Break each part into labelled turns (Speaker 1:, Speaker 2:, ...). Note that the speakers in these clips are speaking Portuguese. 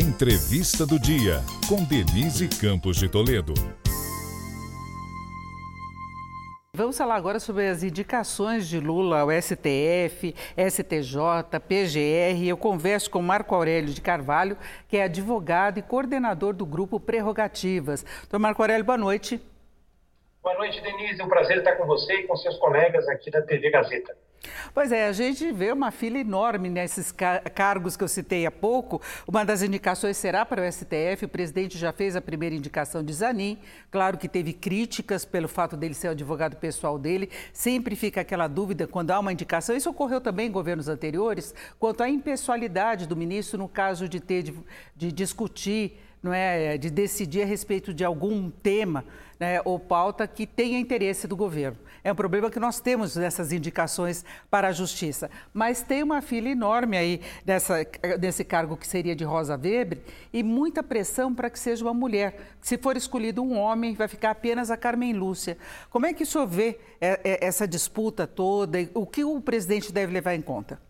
Speaker 1: Entrevista do Dia, com Denise Campos de Toledo.
Speaker 2: Vamos falar agora sobre as indicações de Lula ao STF, STJ, PGR. Eu converso com Marco Aurélio de Carvalho, que é advogado e coordenador do grupo Prerrogativas. Doutor Marco Aurélio, boa noite.
Speaker 3: Boa noite, Denise. É um prazer estar com você e com seus colegas aqui da TV Gazeta.
Speaker 2: Pois é, a gente vê uma fila enorme nesses cargos que eu citei há pouco. Uma das indicações será para o STF. O presidente já fez a primeira indicação de Zanin. Claro que teve críticas pelo fato dele ser o advogado pessoal dele. Sempre fica aquela dúvida quando há uma indicação. Isso ocorreu também em governos anteriores, quanto à impessoalidade do ministro no caso de ter de, de discutir não é, de decidir a respeito de algum tema né, ou pauta que tenha interesse do governo. É um problema que nós temos nessas indicações para a justiça. Mas tem uma fila enorme aí nessa, nesse cargo que seria de Rosa Weber e muita pressão para que seja uma mulher. Se for escolhido um homem, vai ficar apenas a Carmen Lúcia. Como é que o senhor vê é, é, essa disputa toda? O que o presidente deve levar em conta?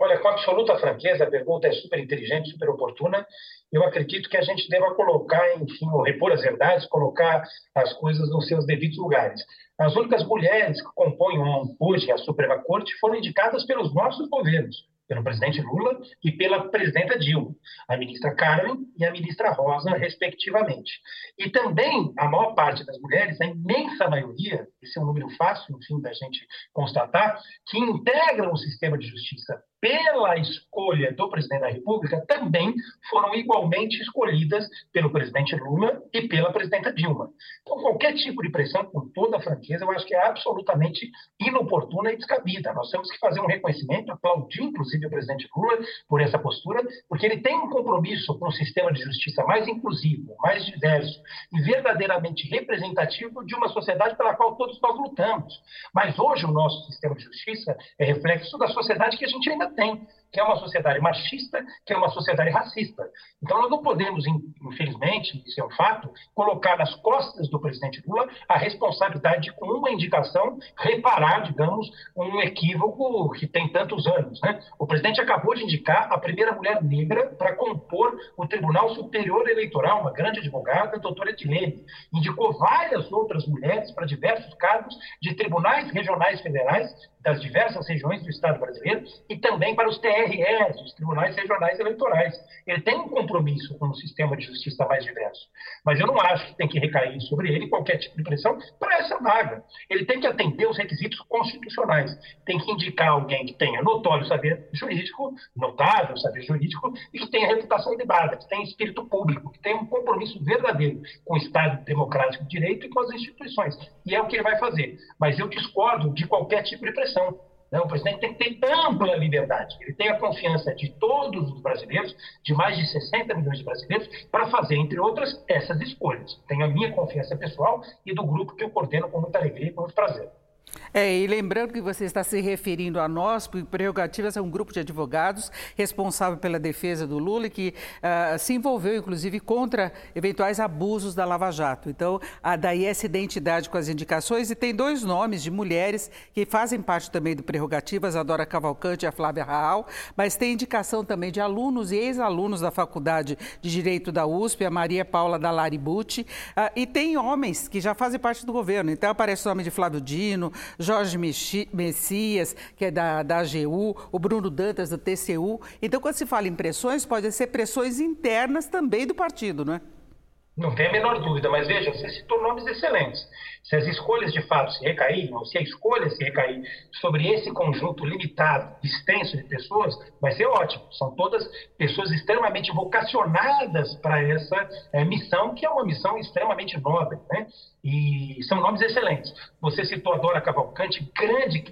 Speaker 3: Olha, com absoluta franqueza, a pergunta é super inteligente, super oportuna. Eu acredito que a gente deva colocar, enfim, ou repor as verdades, colocar as coisas nos seus devidos lugares. As únicas mulheres que compõem hoje a Suprema Corte foram indicadas pelos nossos governos pelo presidente Lula e pela presidenta Dilma, a ministra Carmen e a ministra Rosa, respectivamente. E também a maior parte das mulheres, a imensa maioria, esse é um número fácil, enfim, da gente constatar, que integram o sistema de justiça pela escolha do presidente da República, também foram igualmente escolhidas pelo presidente Lula e pela presidenta Dilma. Então, qualquer tipo de pressão, com toda franqueza, eu acho que é absolutamente inoportuna e descabida. Nós temos que fazer um reconhecimento, aplaudir, inclusive, o presidente Lula por essa postura, porque ele tem um compromisso com um sistema de justiça mais inclusivo, mais diverso e verdadeiramente representativo de uma sociedade pela qual todos nós lutamos. Mas hoje o nosso sistema de justiça é reflexo da sociedade que a gente ainda tem que é uma sociedade machista, que é uma sociedade racista. Então, nós não podemos, infelizmente, isso é um fato, colocar nas costas do presidente Lula a responsabilidade de, com uma indicação, reparar, digamos, um equívoco que tem tantos anos. Né? O presidente acabou de indicar a primeira mulher negra para compor o Tribunal Superior Eleitoral, uma grande advogada, a doutora Edilene. Indicou várias outras mulheres para diversos cargos de tribunais regionais federais das diversas regiões do Estado brasileiro e também para os TREs, os Tribunais Regionais Eleitorais. Ele tem um compromisso com um sistema de justiça mais diverso. Mas eu não acho que tem que recair sobre ele qualquer tipo de pressão para essa vaga. Ele tem que atender os requisitos constitucionais. Tem que indicar alguém que tenha notório saber jurídico, notável saber jurídico, e que tenha reputação elevada, que tenha espírito público, que tenha um compromisso verdadeiro com o Estado democrático de direito e com as instituições. E é o que ele vai fazer. Mas eu discordo de qualquer tipo de pressão o presidente tem que ter ampla liberdade. Ele tem a confiança de todos os brasileiros, de mais de 60 milhões de brasileiros, para fazer, entre outras, essas escolhas. Tenho a minha confiança pessoal e do grupo que eu coordeno com muita alegria e com muito prazer.
Speaker 2: É, e lembrando que você está se referindo a nós, porque Prerrogativas é um grupo de advogados responsável pela defesa do Lula e que uh, se envolveu, inclusive, contra eventuais abusos da Lava Jato. Então, a, daí essa identidade com as indicações e tem dois nomes de mulheres que fazem parte também do Prerrogativas, a Dora Cavalcante e a Flávia Raal, mas tem indicação também de alunos e ex-alunos da Faculdade de Direito da USP, a Maria Paula Dalaribucci, uh, e tem homens que já fazem parte do governo. Então, aparece o nome de Flávio Dino, Jorge Messias, que é da, da AGU, o Bruno Dantas, do TCU. Então, quando se fala em pressões, podem ser pressões internas também do partido, não é?
Speaker 3: Não tem a menor dúvida, mas veja, você citou nomes excelentes. Se as escolhas de fato se recaírem, ou se a escolha se recair sobre esse conjunto limitado, extenso de pessoas, vai ser ótimo. São todas pessoas extremamente vocacionadas para essa é, missão, que é uma missão extremamente nobre. Né? E são nomes excelentes. Você citou a Dora Cavalcante, grande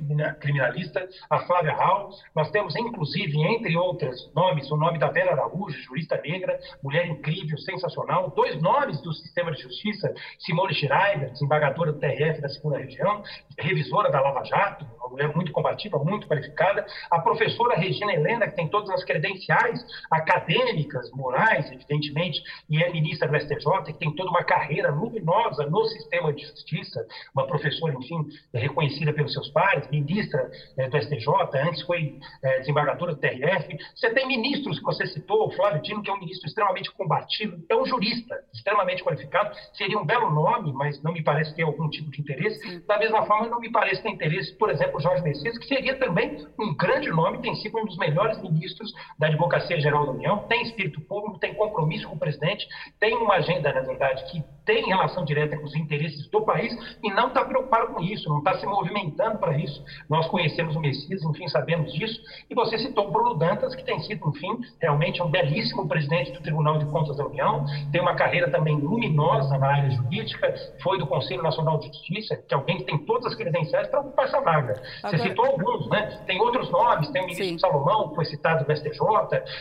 Speaker 3: criminalista, a Flávia Hall. Nós temos, inclusive, entre outros nomes, o nome da Vera Araújo, jurista negra, mulher incrível, sensacional. Dois nomes nomes do sistema de justiça, Simone Schreiber, desembargadora do TRF da segunda região, revisora da Lava Jato, uma mulher muito combativa, muito qualificada, a professora Regina Helena, que tem todas as credenciais acadêmicas, morais, evidentemente, e é ministra do STJ, que tem toda uma carreira luminosa no sistema de justiça, uma professora, enfim, reconhecida pelos seus pares, ministra é, do STJ, antes foi é, desembargadora do TRF. Você tem ministros que você citou, o Flávio Dino, que é um ministro extremamente combativo, é um jurista extremamente qualificado, seria um belo nome, mas não me parece ter algum tipo de interesse. Da mesma forma, não me parece ter interesse, por exemplo, Jorge Messias, que seria também um grande nome, tem sido um dos melhores ministros da Advocacia Geral da União, tem espírito público, tem compromisso com o presidente, tem uma agenda, na verdade, que tem relação direta com os interesses do país e não está preocupado com isso, não está se movimentando para isso. Nós conhecemos o Messias, enfim, sabemos disso. E você citou Bruno Dantas, que tem sido, enfim, realmente um belíssimo presidente do Tribunal de Contas da União, tem uma carreira também luminosa na área jurídica, foi do Conselho Nacional de Justiça, que é alguém que tem todas as credenciais para ocupar essa vaga. Você citou alguns, né? Tem outros nomes, tem o ministro Sim. Salomão, que foi citado do STJ,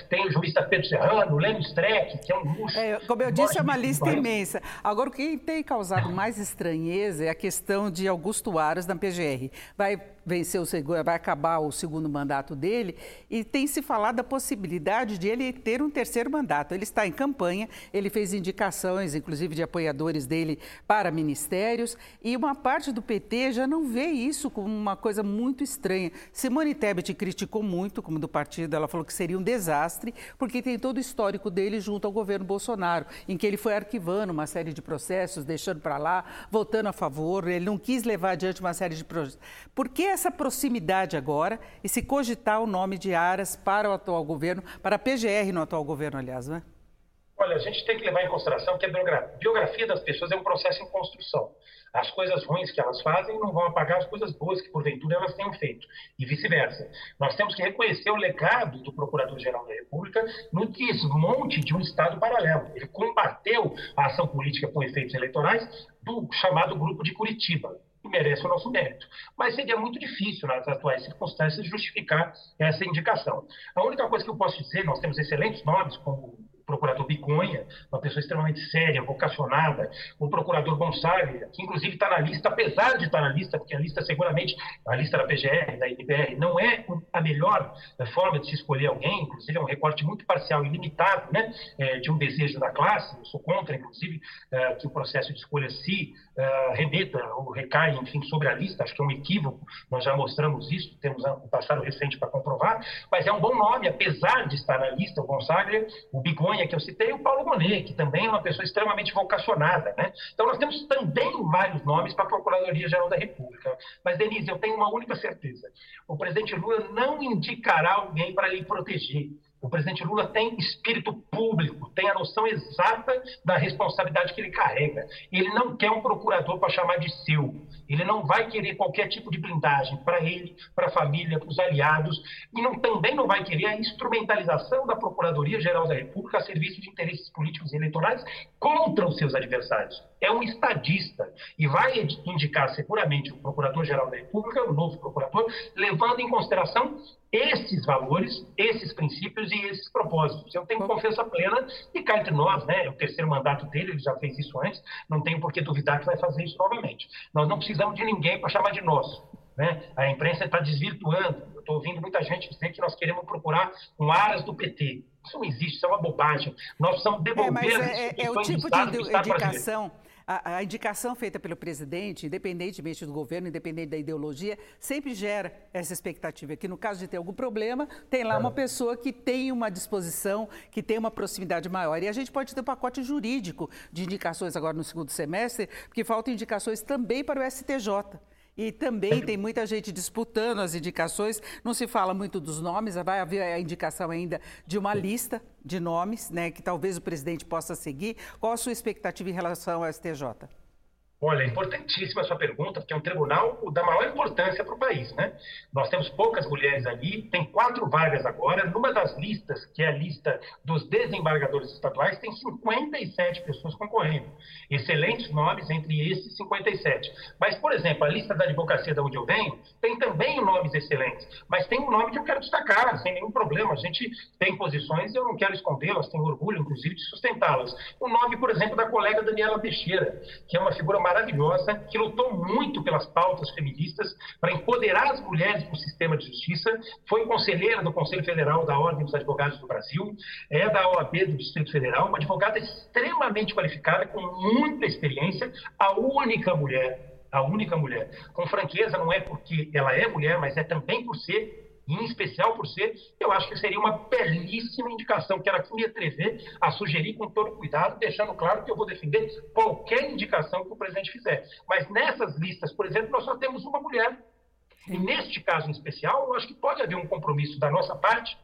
Speaker 3: tem o jurista Pedro Serrano, Lênin Streck, que é um luxo. É,
Speaker 2: como eu disse, é uma lista imensa. Agora, o que tem causado mais estranheza é a questão de Augusto Aras na PGR. Vai vencer o segundo, vai acabar o segundo mandato dele e tem se falado da possibilidade de ele ter um terceiro mandato. Ele está em campanha, ele fez indicações, inclusive de apoiadores dele para ministérios e uma parte do PT já não vê isso como uma coisa muito estranha. Simone Tebet criticou muito, como do partido, ela falou que seria um desastre porque tem todo o histórico dele junto ao governo Bolsonaro, em que ele foi arquivando uma série de processos, deixando para lá, votando a favor, ele não quis levar adiante uma série de processos. Por que essa proximidade agora e se cogitar o nome de Aras para o atual governo, para a PGR no atual governo, aliás, né?
Speaker 3: Olha, a gente tem que levar em consideração que a biografia das pessoas é um processo em construção. As coisas ruins que elas fazem não vão apagar as coisas boas que, porventura, elas tenham feito, e vice-versa. Nós temos que reconhecer o legado do Procurador-Geral da República no desmonte de um Estado paralelo. Ele combateu a ação política com efeitos eleitorais do chamado Grupo de Curitiba, que merece o nosso mérito. Mas seria muito difícil, nas atuais circunstâncias, justificar essa indicação. A única coisa que eu posso dizer, nós temos excelentes nomes, como procurador Biconha, uma pessoa extremamente séria, vocacionada, o procurador Gonçalves, que inclusive está na lista, apesar de estar na lista, porque a lista seguramente, a lista da PGR, da IBR, não é a melhor eh, forma de se escolher alguém, inclusive é um recorte muito parcial e limitado né, eh, de um desejo da classe, eu sou contra, inclusive, eh, que o processo de escolha se remeta ou recai, enfim, sobre a lista, acho que é um equívoco, nós já mostramos isso, temos um passado recente para comprovar, mas é um bom nome, apesar de estar na lista, o Gonçalves, o Biconha, que eu citei, o Paulo Monet, que também é uma pessoa extremamente vocacionada. Né? Então, nós temos também vários nomes para a Procuradoria-Geral da República. Mas, Denise, eu tenho uma única certeza: o presidente Lula não indicará alguém para lhe proteger. O presidente Lula tem espírito público, tem a noção exata da responsabilidade que ele carrega. Ele não quer um procurador para chamar de seu. Ele não vai querer qualquer tipo de blindagem para ele, para a família, para os aliados. E não, também não vai querer a instrumentalização da Procuradoria-Geral da República a serviço de interesses políticos e eleitorais contra os seus adversários. É um estadista e vai indicar seguramente o Procurador-Geral da República, o novo procurador, levando em consideração esses valores, esses princípios e esses propósitos. Eu tenho confiança plena e cá entre nós, né, é o terceiro mandato dele, ele já fez isso antes, não tenho por que duvidar que vai fazer isso novamente. Nós não precisamos de ninguém para chamar de nosso. Né? A imprensa está desvirtuando. Eu estou ouvindo muita gente dizer que nós queremos procurar um aras do PT. Isso não existe, isso é uma bobagem. Nós precisamos devolver é,
Speaker 2: mas é, é, é o tipo de indicação a, a, indicação feita pelo presidente, independentemente do governo, independente da ideologia, sempre gera essa expectativa. Que no caso de ter algum problema, tem lá uma pessoa que tem uma disposição, que tem uma proximidade maior. E a gente pode ter um pacote jurídico de indicações agora no segundo semestre, porque faltam indicações também para o STJ. E também tem muita gente disputando as indicações. Não se fala muito dos nomes, vai haver a indicação ainda de uma lista de nomes, né, que talvez o presidente possa seguir. Qual a sua expectativa em relação ao STJ?
Speaker 3: Olha, é importantíssima a sua pergunta, porque é um tribunal da maior importância para o país, né? Nós temos poucas mulheres ali, tem quatro vagas agora. Numa das listas, que é a lista dos desembargadores estaduais, tem 57 pessoas concorrendo. Excelentes nomes entre esses 57. Mas, por exemplo, a lista da advocacia da onde eu venho tem também nomes excelentes, mas tem um nome que eu quero destacar, sem nenhum problema. A gente tem posições e eu não quero escondê-las, tenho orgulho, inclusive, de sustentá-las. O nome, por exemplo, da colega Daniela Teixeira, que é uma figura maravilhosa, que lutou muito pelas pautas feministas para empoderar as mulheres para o sistema de justiça, foi conselheira do Conselho Federal da Ordem dos Advogados do Brasil, é da OAB do Distrito Federal, uma advogada extremamente qualificada, com muita experiência, a única mulher a única mulher. Com franqueza, não é porque ela é mulher, mas é também por ser em especial por ser, eu acho que seria uma belíssima indicação. Quero aqui me atrever a sugerir com todo cuidado, deixando claro que eu vou defender qualquer indicação que o presidente fizer. Mas nessas listas, por exemplo, nós só temos uma mulher. E neste caso em especial, eu acho que pode haver um compromisso da nossa parte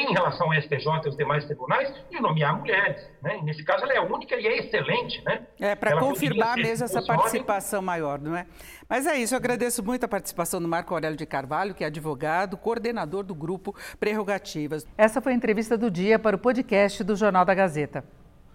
Speaker 3: em relação ao STJ e aos demais tribunais, de nomear mulheres. Né? nesse caso, ela é única e é excelente. Né?
Speaker 2: É, para confirmar mesmo essa participação maior, não é? Mas é isso, eu agradeço muito a participação do Marco Aurélio de Carvalho, que é advogado, coordenador do grupo Prerrogativas. Essa foi a entrevista do dia para o podcast do Jornal da Gazeta.